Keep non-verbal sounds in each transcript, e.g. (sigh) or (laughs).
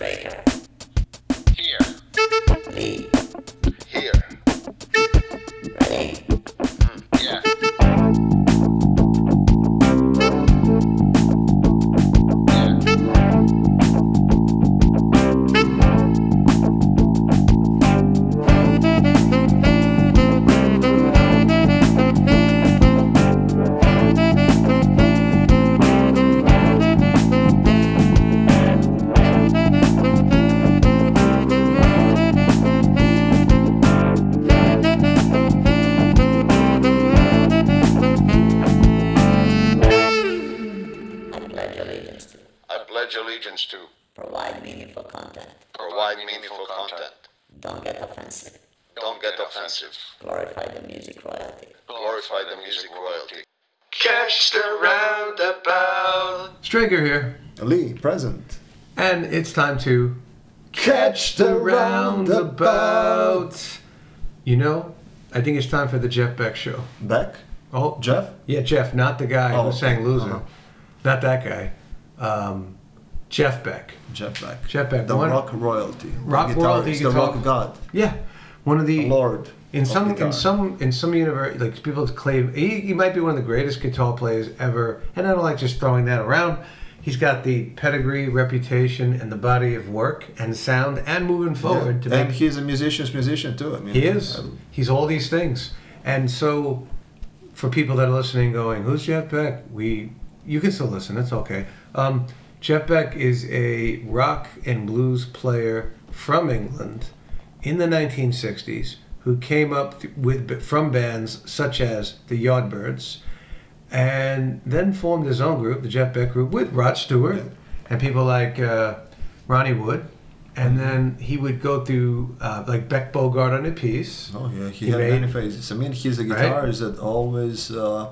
Straker. Pledge allegiance to provide meaningful content. provide meaningful content. Don't get offensive. Don't get offensive. Glorify the music royalty. Glorify the music royalty. Catch the roundabout. Straker here, Ali, present. and it's time to catch the roundabout. You know, I think it's time for the Jeff Beck show. Beck? Oh, Jeff? yeah, Jeff, not the guy Oh, who sang "Loser," uh-huh. not that guy. Um, Jeff Beck. Jeff Beck. Jeff Beck, The one- rock royalty. Rock royalty The rock god. Yeah, one of the Lord. in some guitar. in some in some universe like people claim he, he might be one of the greatest guitar players ever and i don't like just throwing that around he's got the pedigree reputation and the body of work and sound and moving forward Yeah. to And make he's a musician's musician too. I mean, he is um, he's all these things and so for people that are listening going who's jeff beck we you can still listen it's okay um, jeff beck is a rock and blues player from england in the 1960s who came up with from bands such as the Yardbirds and then formed his own group, the Jeff Beck Group, with Rod Stewart Yeah. and people like uh, Ronnie Wood. And then he would go through uh, like Beck Bogert on Appice. Oh yeah, he, He had made- many phases. I mean, he's a Right. guitarist that always, uh,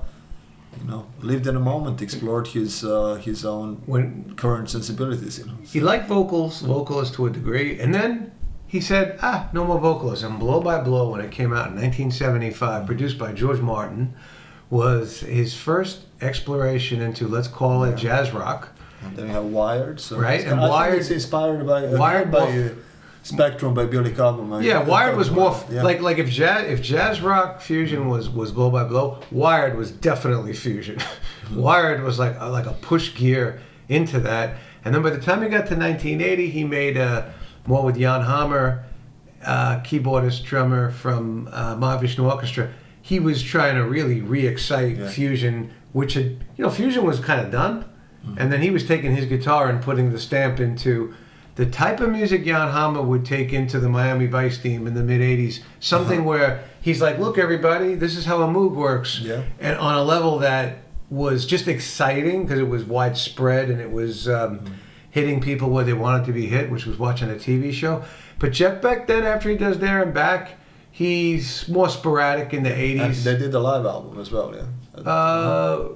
you know, lived in a moment, explored his uh, his own When current sensibilities. You know. he liked vocals, vocalists to a degree, and then he said, "Ah, no more vocalists." And Blow by Blow, when it came out in 1975, produced by George Martin, was his first exploration into let's call it jazz rock. And then we have Wired. So Right, and I Wired- is inspired by again Wired by uh, Spectrum by Billy Cobham. I- Yeah, Wired was more f- yeah. like like if jazz if jazz rock fusion was was blow by blow, Wired was definitely fusion. (laughs) Wired was like a, like a push gear into that, and then by the time he got to 1980, he made uh, more with Jan Hammer, uh, keyboardist drummer from uh, Mahavishnu Orchestra. He was trying to really re-excite Yeah. fusion, which had you know fusion was kind of done, Mm-hmm. and then he was taking his guitar and putting the stamp into the type of music Jan Hammer would take into the Miami Vice team in the mid '80s. Something where he's like, "Look, everybody, this is how a moog works," Yeah. and on a level that was just exciting because it was widespread and it was um, hitting people where they wanted to be hit, which was watching a TV show. But Jeff Beck, then after he does There and Back, he's more sporadic in the And '80s. they did the live album as well. Yeah. uh,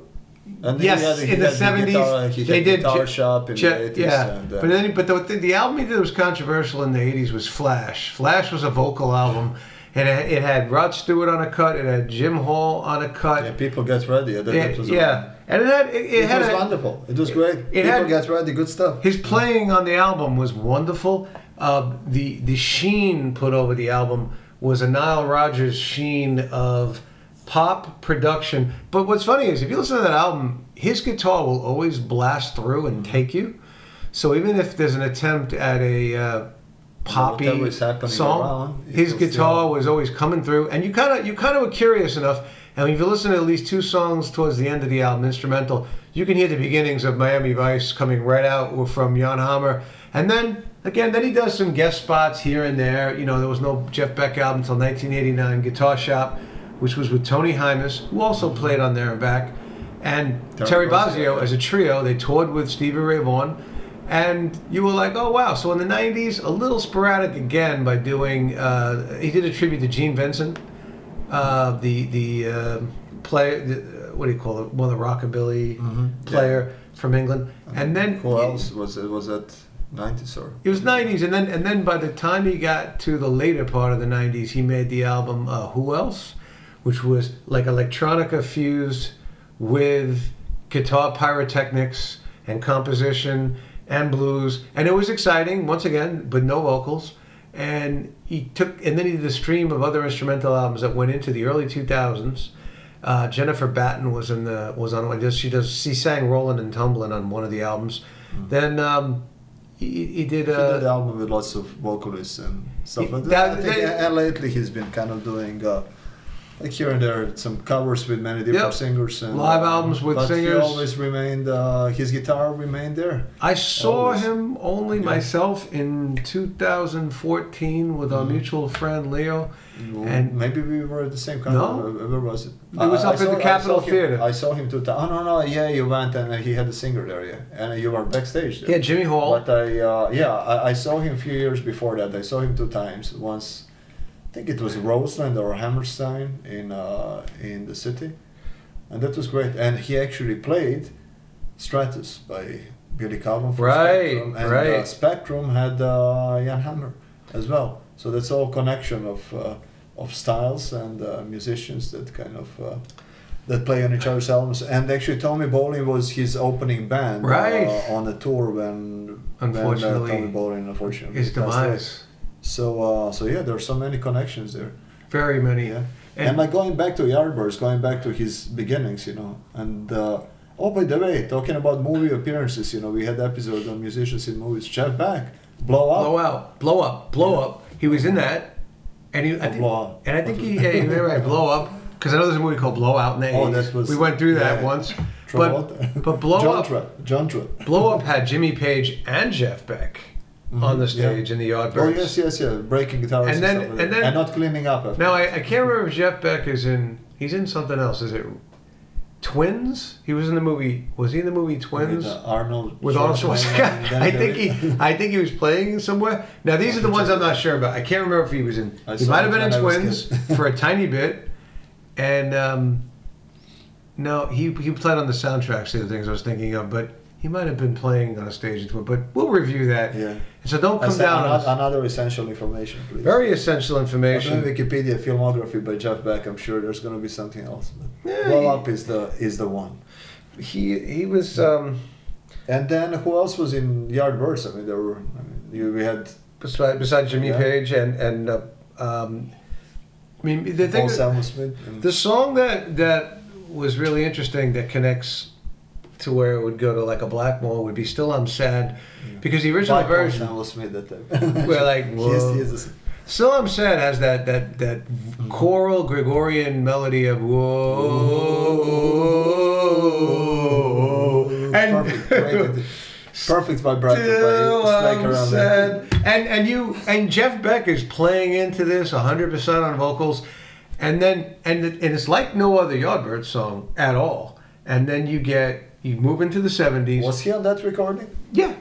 And yes, had- in the seventies, he they did guitar Je- shop in Je- the eighties. yeah, and, uh, but then, but the, the album he did that was controversial in the eighties was Flash. Flash was a vocal album, and it, it had Rod Stewart on a cut, it had Jim Hall on a cut. yeah, people get ready. That was yeah. and it had it, it It, had was a- wonderful. It was great. people had- get ready. Good stuff. His playing on the album was wonderful. Uh, the the sheen put over the album was a Nile Rodgers sheen of pop production. But what's funny is if you listen to that album, his guitar will always blast through and take you. So even if there's an attempt at a uh, poppy Whatever is happening song, his guitar was always coming through, and you kind of you kind of were curious enough. And if you listen to at least two songs towards the end of the album, instrumental, you can hear the beginnings of Miami Vice coming right out from Jan Hammer. And then again, then he does some guest spots here and there. You know, there was no Jeff Beck album until 1989, Guitar Shop, which was with Tony Hymas, who also played on There and Back, and Terry, Terry Bozzio as a trio. They toured with Stevie Ray Vaughan. And you were like, oh wow! So in the '90s, a little sporadic again by doing. Uh, he did a tribute to Gene Vincent, uh, the the uh, play. The, uh, what do you call it? One of the rockabilly player from England. And then Who else was it? Was it nineties or? it was '90s, and then and then by the time he got to the later part of the '90s, he made the album uh, "Who Else," which was like electronica fused with guitar pyrotechnics and composition. and blues, and it was exciting once again, but no vocals. And he took, and then he did a stream of other instrumental albums that went into the early 2000s. Uh, Jennifer Batten was in the was on one. She does she sang "Rolling and Tumbling" on one of the albums. Then um, he, he did. He did Uh, the album with lots of vocalists and stuff He- like that. that- I think, that- and lately he's been kind of doing uh, like here and there some covers with many different Yep. singers and Live uh, albums with but singers. He always remained. Uh, his guitar remained there. I saw Always. him only Yeah. myself in 2014 with our Mhm. mutual friend Leo. And- maybe we were at the same kind No. of where was it? It was up I at the saw- I Capitol Theater. I saw him two times. Oh no no yeah you went and he had a singer there yeah and you were backstage there. Yeah, Jimmy Hall. But I, uh, yeah, I, I saw him a few years before that. I saw him two times. Once, think it was Roseland or Hammerstein in uh, in the city, and that was great. And he actually played Stratus by Billy Cobham from Right, Spectrum, and right. Uh, Spectrum had uh, Jan Hammer as well. So that's all connection of uh, of styles and uh, musicians that kind of. Uh, that play on each other's albums, and actually Tommy Bolin was his opening band Right. uh, on the tour when Unfortunately, when, uh, Tommy Bolin unfortunately His passed away. So uh, so yeah, there are so many connections there. Very many. Yeah, And- and, like going back to Yardbirds, going back to his beginnings, you know, and uh, oh by the way, talking about movie appearances, you know, we had episode on musicians in movies. Jeff Beck, blow up, Blow out, blow up, blow Yeah. up. He was in that, and he, I Oh, think, Blow Up. and I think he, (laughs) yeah, right, blow up. Because I know there's a movie called Blowout in the Oh, 80s. that was- we went through that yeah. once. Travolta. But but blow John up, Trapp, John Trapp. blow up had Jimmy Page and Jeff Beck on the Mhm, yeah. stage in the Yardbirds. Oh yes, yes, yeah, breaking guitars And and, then- stuff like and then- and not cleaning up after. Now I, I can't remember if Jeff Beck is in. He's in something else. Is it Twins? He was in the movie. Was he in the movie Twins? with uh, Arnold with Arnold Schwarzenegger. (laughs) I think he, I think he was playing somewhere. Now these are the ones I'm not sure about. I can't remember if he was in. I He might have been in when I was Twins (laughs) for a tiny bit, and um, no, he he played on the soundtracks. The things I was thinking of, but he might have been playing on a stage Twins. But we'll review that. Yeah. So don't come down. ano- on another essential information, please. very essential On information. Wikipedia filmography by Jeff Beck, I'm sure there's going to be something else. But Yeah, he- Up is the is the one. He he was. Um, And then who else was in Yardbirds? I mean, there were. I mean, you, we had besides, besides Jimmy Yeah. Page and and uh, um, I mean the thing that- the song that that was really interesting that connects to where it would go to like a Blackmore would be still I'm sad because the original by version Samwell-Smith that (laughs) time. We're like, (laughs) He is- whoa. he is a- still I'm sad has that that that mm-hmm. choral Gregorian melody of whoa and perfect, (laughs) perfect vibrato Still by Snake I'm around sad. And and you and Jeff Beck is playing into this 100% on vocals, and then and and it's like no other Yardbirds song at all. And then you get you move into the 70s. Was he on that recording? yeah,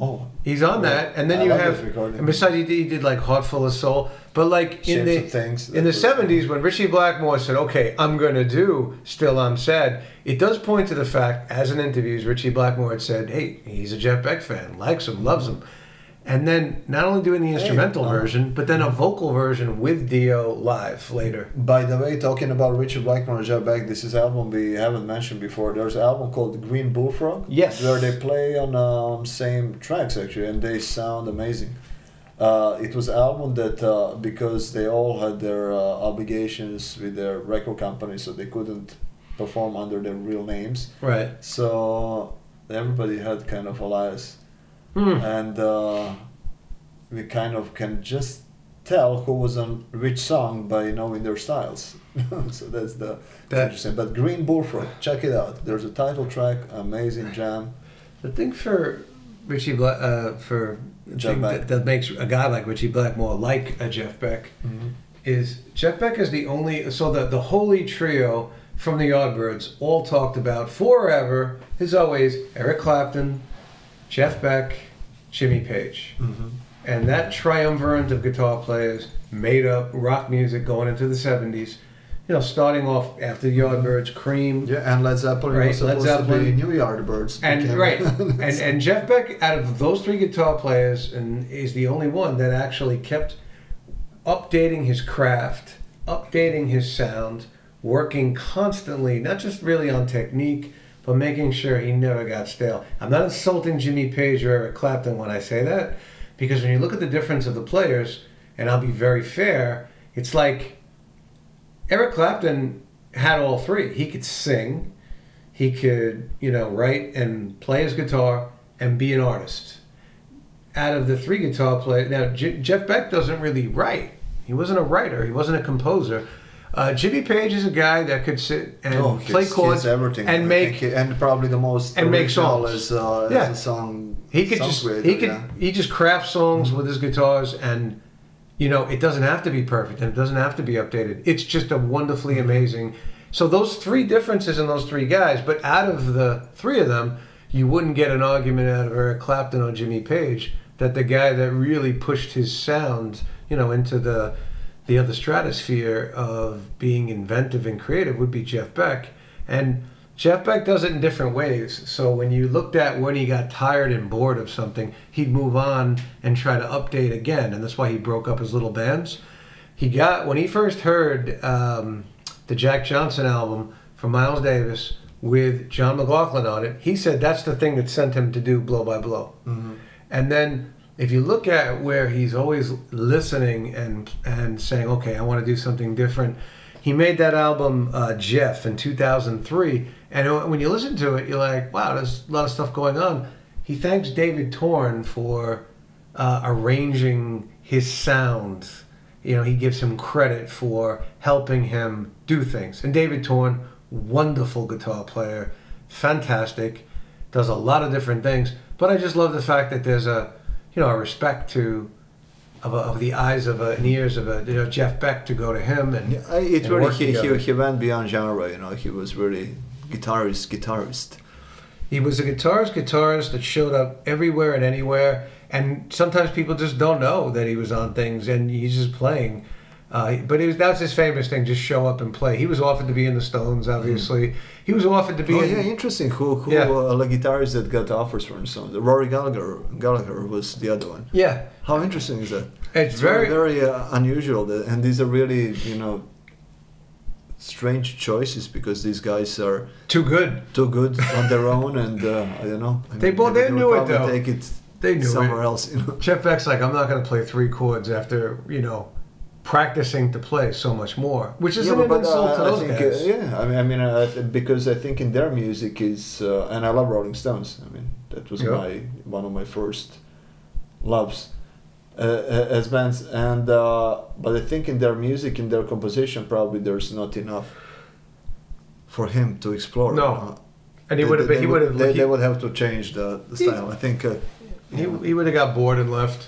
Oh, he's on that, and then I you have and besides he did, he did like Heart Full of Soul, but like in Shapes the Things, in the was- 70s when Ritchie Blackmore said, "Okay, I'm going to do Still I'm Sad," it does point to the fact, as in interviews, Ritchie Blackmore had said, "Hey, he's a Jeff Beck fan, likes him, loves him," and then not only doing the instrumental uh, version, but then a vocal version with Dio live later. By the way, talking about Richard Blackmore and Jeff Beck, this is album we haven't mentioned before. There's an album called Green Bullfrog. Yes. Where they play on um, same tracks actually, and they sound amazing. Uh, it was album that uh, because they all had their uh, obligations with their record company, so they couldn't perform under their real names. Right. So everybody had kind of alias, Hmm. and uh, we kind of can just tell who was on which song by knowing their styles. (laughs) so that's the That- interesting. But Green Bullfrog, check it out. There's a title track, amazing jam. The thing for Ritchie Black, uh, for Jeff thing Beck. that, that makes a guy like Ritchie Blackmore like a Jeff Beck is Jeff Beck is the only so the the holy trio from the Yardbirds all talked about forever is always Eric Clapton, Jeff Beck, Jimmy Page. Mm-hmm. And that triumvirate of guitar players made up rock music going into the 70s. You know, starting off after the Yardbirds, Cream, Yeah, and Led Zeppelin Right, was Led supposed to Zeppelin. be New Yardbirds. and became- right, (laughs) and and Jeff Beck, out of those three guitar players, and is the only one that actually kept updating his craft, updating his sound, working constantly, not just really on technique, but making sure he never got stale. I'm not insulting Jimmy Page or Eric Clapton when I say that, because when you look at the difference of the players, and I'll be very fair, it's like Eric Clapton had all three. He could sing, he could, you know, write and play his guitar and be an artist. Out of the three guitar players, now J- Jeff Beck doesn't really write. He wasn't a writer. He wasn't a composer. Uh, Jimmy Page is a guy that could sit and Oh, play he's- chords he's everything and make. he- and probably the most and make songs. is, uh, Yeah. song. He could just creator, he could yeah. he just craft songs with his guitars and you know it doesn't have to be perfect and it doesn't have to be updated. It's just a wonderfully Mm-hmm. amazing. So those three differences in those three guys, but out of the three of them, you wouldn't get an argument out of Eric Clapton or Jimmy Page that the guy that really pushed his sound, you know, into the the other stratosphere of being inventive and creative would be Jeff Beck. And Jeff Beck does it in different ways. So when you looked at when he got tired and bored of something, he'd move on and try to update again. And that's why he broke up his little bands. He got, when he first heard um, the Jack Johnson album from Miles Davis with John McLaughlin on it, he said that's the thing that sent him to do Blow by Blow. And then if you look at where he's always listening and and saying, okay, I want to do something different, he made that album uh, Jeff in 2003, and when you listen to it, you're like, wow, there's a lot of stuff going on. He thanks David Torn for uh, arranging his sound. You know, he gives him credit for helping him do things. And David Torn, wonderful guitar player, fantastic, does a lot of different things. But I just love the fact that there's a, you know, a respect to, of, a, of the eyes of a, and ears of a you know, Jeff Beck to go to him and Yeah, it and really he, he, he went beyond genre. You know, he was really guitarist, guitarist. He was a guitarist, guitarist that showed up everywhere and anywhere. And sometimes people just don't know that he was on things, and he's just playing. Uh, but it was, that's his famous thing: just show up and play. He was offered to be in the Stones, obviously. He was offered to be. In. Oh in, yeah, interesting. Who who Yeah. uh, the guitarists that got offers from some? Rory Gallagher Gallagher was the other one. yeah. How interesting is that? It's very- very uh, unusual, that, and these are really you know strange choices because these guys are Too good. too good on their own, and uh, I don't know. I They both- would they knew it, though. Take it They knew somewhere it. else, you know. Jeff Beck's like, I'm not going to play three chords after you know practicing to play so much more, which isn't but- an but, insult uh, to I those think, uh, yeah, I mean, I mean, uh, because I think in their music is, uh, and I love Rolling Stones. I mean, that was Yeah. my one of my first loves uh, as bands, and uh, but I think in their music, in their composition, probably there's not enough for him to explore. No. Uh, and he would have they. He would have. They, they would have to change the, the style. I think. Uh, He, he would have got bored and left.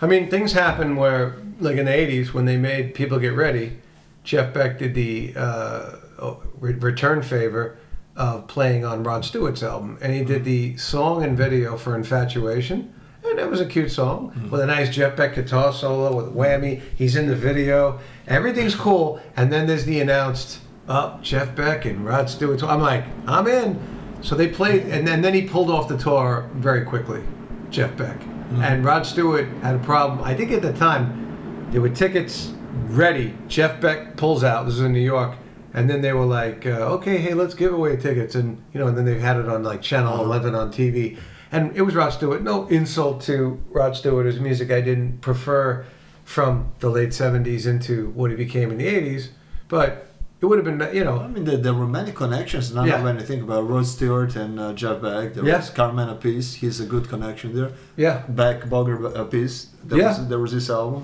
I mean, things happen where, like in the 80s, when they made People Get Ready, Jeff Beck did the uh, oh, return favor of playing on Rod Stewart's album. And he did the song and video for Infatuation. And it was a cute song with a nice Jeff Beck guitar solo with whammy. He's in the video. Everything's cool. And then there's the announced, up Jeff Beck and Rod Stewart. I'm like, I'm in. So they played, and then, then he pulled off the tour very quickly, Jeff Beck. And Rod Stewart had a problem. I think at the time, there were tickets ready. Jeff Beck pulls out. This is in New York. And then they were like, uh, okay, hey, let's give away tickets. And, you know, and then they've had it on like Channel 11 on TV. And it was Rod Stewart. No insult to Rod Stewart, his music I didn't prefer from the late 70s into what he became in the 80s. But it would have been, you know, I mean, there, there were many connections. Now Yeah. when I think about Rod Stewart and uh, Jeff Beck, there Yeah. was Carmine Appice. He's a good connection there. yeah. Beck Bogert Appice. There Yeah. was there was this album,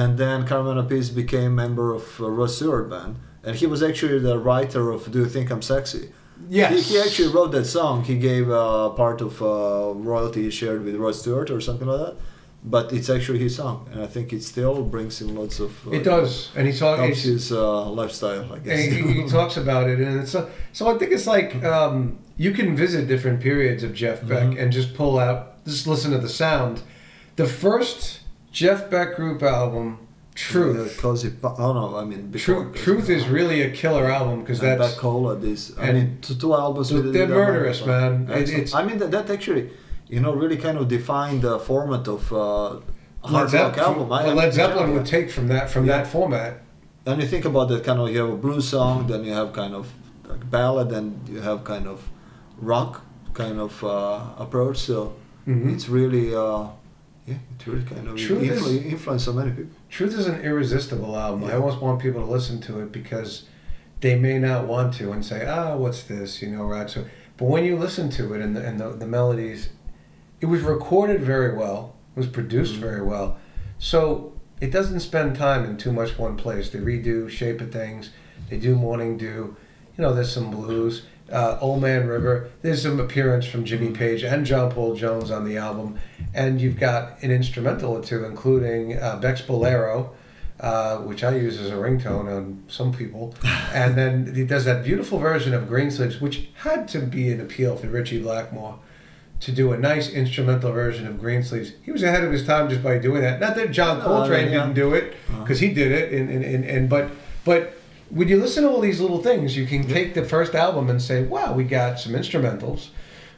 and then Carmine Appice became member of uh, Rod Stewart band, and he was actually the writer of "Do You Think I'm Sexy." Yes. He, he actually wrote that song. He gave uh, part of uh, royalty shared with Rod Stewart or something like that. But it's actually his song, and I think it still brings him lots of. Uh, It does. And he's talking. Helps his uh, lifestyle, I guess. and he, he (laughs) talks about it, and it's a, so I think it's like um, you can visit different periods of Jeff Beck Mhm. and just pull out, just listen to the sound. The first Jeff Beck group album, Truth. Cozy Pa- oh no, I mean before Truth, Truth is really a killer album because that's Back Cola. This I and mean, two, two albums. they're murderous, America. man. It- I mean that, that actually, you know, really kind of defined the format of uh, hard rock album. I- I Led Zeppelin would take from that from Yeah. that format. And you think about that kind of you have a blues song, then you have kind of like ballad, and you have kind of rock kind of uh, approach. So Mhm. it's really, uh, yeah, it really kind of Truth is- influenced so many people. Truth is an irresistible album. I almost want people to listen to it because they may not want to and say, "Ah, what's this?" You know, right? So, but when you listen to it and the, and the, the melodies, it was recorded very well. It was produced Mhm. very well. So it doesn't spend time in too much one place. They redo Shape of Things. They do Morning Dew. You know, there's some blues. Uh, Old Man River. There's some appearance from Jimmy Page and John Paul Jones on the album, and you've got an instrumental or two, including uh, Beck's Bolero, uh, which I use as a ringtone on some people, (laughs) and then he does that beautiful version of Green Greensleeves, which had to be an appeal for Ritchie Blackmore to do a nice instrumental version of Greensleeves. He was ahead of his time just by doing that. Not that John No, Coltrane yeah. didn't do it, Uh-huh. because he did it, and, and, and, and but but when you listen to all these little things, you can take the first album and say, wow, we got some instrumentals,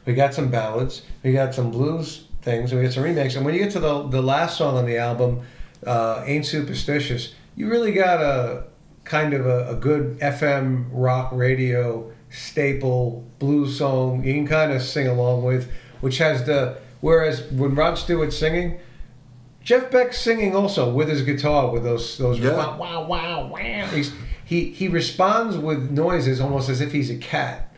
we got some ballads, we got some blues things, and we got some remakes. And when you get to the, the last song on the album, uh, Ain't Superstitious, you really got a kind of a, a good FM rock radio staple blues song you can kind of sing along with, which has the, whereas when Rod Stewart's singing, Jeff Beck's singing also with his guitar with those those Yeah. wow wow wow wow. He's, he he responds with noises almost as if he's a cat,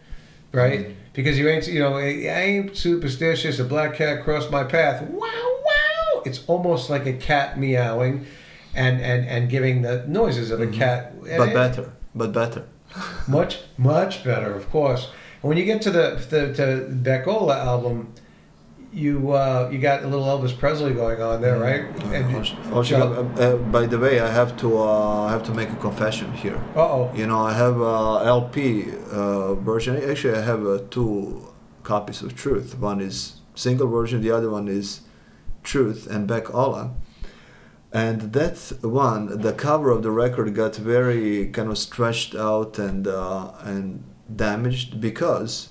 right? Mm-hmm. Because you ain't you know I ain't superstitious. A black cat crossed my path. Wow wow. It's almost like a cat meowing, and and and giving the noises of a cat. Mm-hmm. But And- better, but better. much much better, of course. When you get to the the to Beck-Ola album, you uh, you got a little Elvis Presley going on there, right? And Also, also, uh, uh, by the way, I have to uh, I have to make a confession here. uh oh, You know, I have a LP uh, version. Actually, I have uh, two copies of Truth. One is single version. The other one is Truth and Beck-Ola. And that one, the cover of the record got very kind of stretched out and uh, and damaged because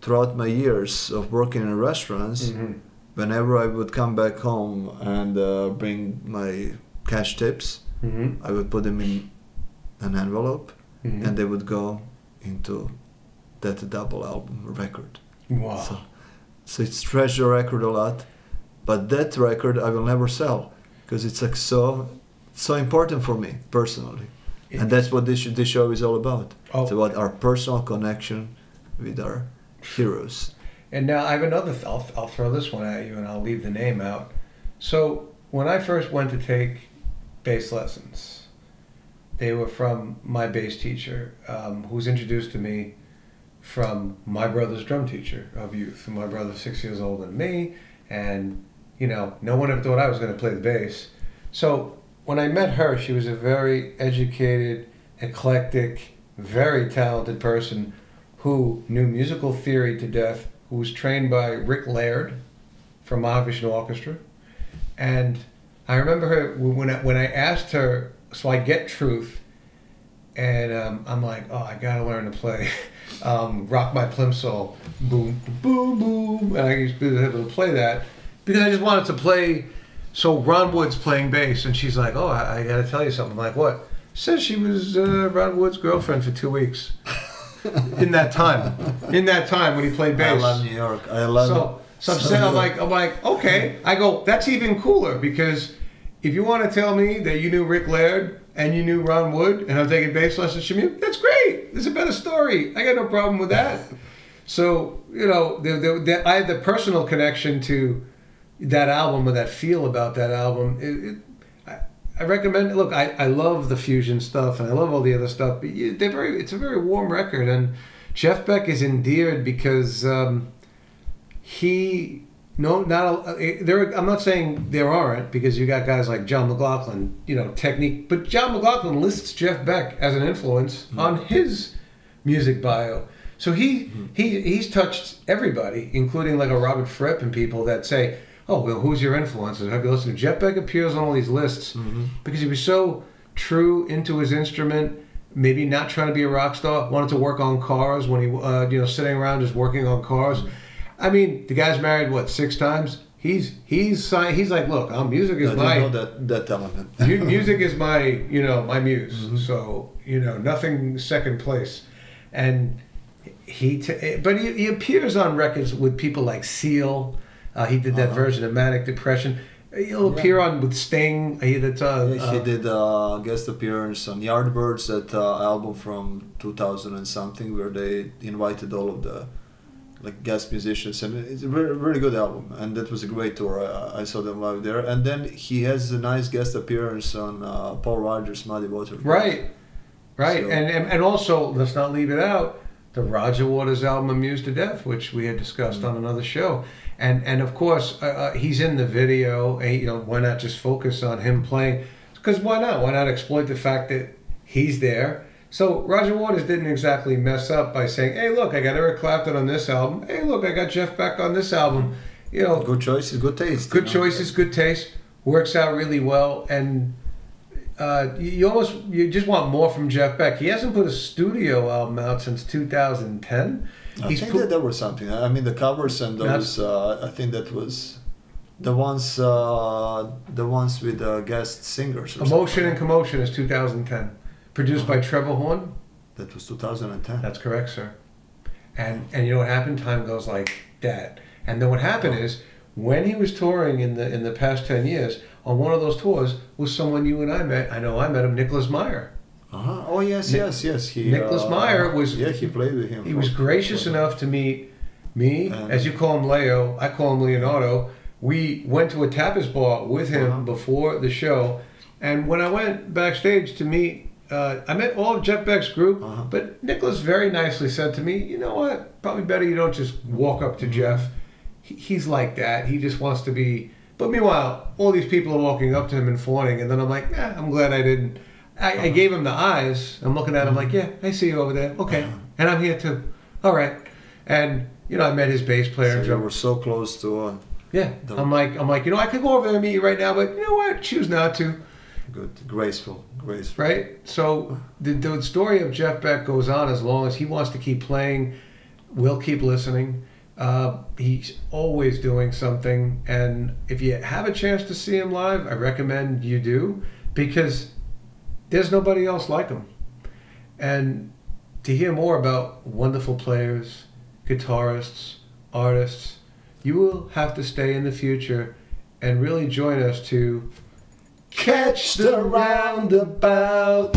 throughout my years of working in restaurants, Mhm. whenever I would come back home and uh, bring my cash tips, Mhm. I would put them in an envelope Mhm. and they would go into that double album record. wow. So, so it stretched the record a lot, but that record I will never sell because it's like so so important for me personally, and that's what this this show is all about. Oh. It's about our personal connection with our heroes. And now I have another. Th- I'll, I'll throw this one at you, and I'll leave the name out. So when I first went to take bass lessons, they were from my bass teacher, um, who was introduced to me from my brother's drum teacher of youth. My brother's six years older than me, and you know, no one ever thought I was going to play the bass. So when I met her, she was a very educated, eclectic, very talented person who knew musical theory to death, who was trained by Rick Laird from Mahavishnu Orchestra. And I remember her when I, when I asked her, so I get truth, and um, I'm like, oh, I gotta learn to play (laughs) um, Rock My Plimsoll, boom, boom, boom, and I used to be able to play that because I just wanted to play. So Ron Wood's playing bass, and she's like, oh, I, I gotta tell you something. I'm like, what? Says she was uh, Ron Wood's girlfriend for two weeks. in that time, in that time when he played bass. I love New York. I love So, it. so I'm saying, I'm (laughs) like, I'm like, okay. I go, that's even cooler because if you want to tell me that you knew Rick Laird and you knew Ron Wood and I'm taking bass lessons from you, that's great. It's a better story. I got no problem with that. (laughs) So, you know, the, the, the, I had the personal connection to that album or that feel about that album. It, it, I, I recommend. Look, I, I love the fusion stuff and I love all the other stuff, but you, they're very. It's a very warm record, and Jeff Beck is endeared because um, he no not a, eh, there. I'm not saying there aren't because you got guys like John McLaughlin, you know, technique, but John McLaughlin lists Jeff Beck as an influence hmm. on his music bio. So he hmm. he he's touched everybody, including like a Robert Fripp and people that say, "Oh, well, who's your influences? Have you listened?" to Jeff Beck appears on all these lists because he was so true into his instrument. Maybe not trying to be a rock star. Wanted to work on cars when he, uh, you know, sitting around just working on cars. I mean, the guy's married what six times. He's he's he's like, look, um, music is didn't my know that that element. (laughs) music is my you know my muse so you know nothing second place and he, t- but he, he appears on records with people like Seal. Uh, he did that Uh-huh. version of Manic Depression. He'll appear on with Sting. He that's uh, Yeah, he uh, did a guest appearance on Yardbirds, that uh, album from 2000 and something, where they invited all of the like guest musicians, and it's a really, really good album. And that was a great tour. I, I saw them live there. And then he has a nice guest appearance on uh, Paul Rodgers' Muddy Water. Right, right, So- and, and and also let's not leave it out. The Roger Waters album "Amused to Death," which we had discussed Mm-hmm. on another show, and and of course uh, uh, he's in the video. And, you know, why not just focus on him playing? Because why not? Why not exploit the fact that he's there? So Roger Waters didn't exactly mess up by saying, "Hey, look, I got Eric Clapton on this album. Hey, look, I got Jeff Beck on this album." You know, Good choices, good taste. good you know. choices, good taste, works out really well, and uh, you, almost you just want more from Jeff Beck. He hasn't put a studio album out since 2010. I He's think put, that there was something. I mean, the covers and those. Uh, I think that was the ones. Uh, the ones with the guest singers. Emotion something. and Commotion is 2010, produced by Trevor Horn. That was 2010. That's correct, sir. And and you know what happened? Time goes like that. And then what happened is when he was touring in the in the past 10 years on one of those tours was someone you and I met. I know I met him, Nicolas Meier. Uh-huh. Oh yes, yes, yes. He, Nicolas uh, Meier was- Yeah, he played with him. He was gracious enough to meet me, And- as you call him Leo, I call him Leonardo. We went to a tapas bar with him Uh-huh. before the show, and when I went backstage to meet, uh, I met all of Jeff Beck's group, Uh-huh. but Nicolas very nicely said to me, "You know what? Probably better you don't just walk up Mm-hmm. to Jeff. He, he's like that. He just wants to be." But meanwhile, all these people are walking up to him and fawning, and then I'm like, eh, I'm glad I didn't. I, Uh-huh. I gave him the eyes. I'm looking at him like, yeah, I see you over there. Okay, Uh-huh. and I'm here too. All right, and you know, I met his bass player. So and you were so close to uh, Yeah, The- I'm like, I'm like, you know, I could go over there and meet you right now, but you know what? Choose not to, good, graceful, graceful. right? So the, the story of Jeff Beck goes on as long as he wants to keep playing. We'll keep listening. Uh, he's always doing something, and if you have a chance to see him live, I recommend you do because there's nobody else like him. And to hear more about wonderful players, guitarists, artists, you will have to stay in the future and really join us to catch the roundabout.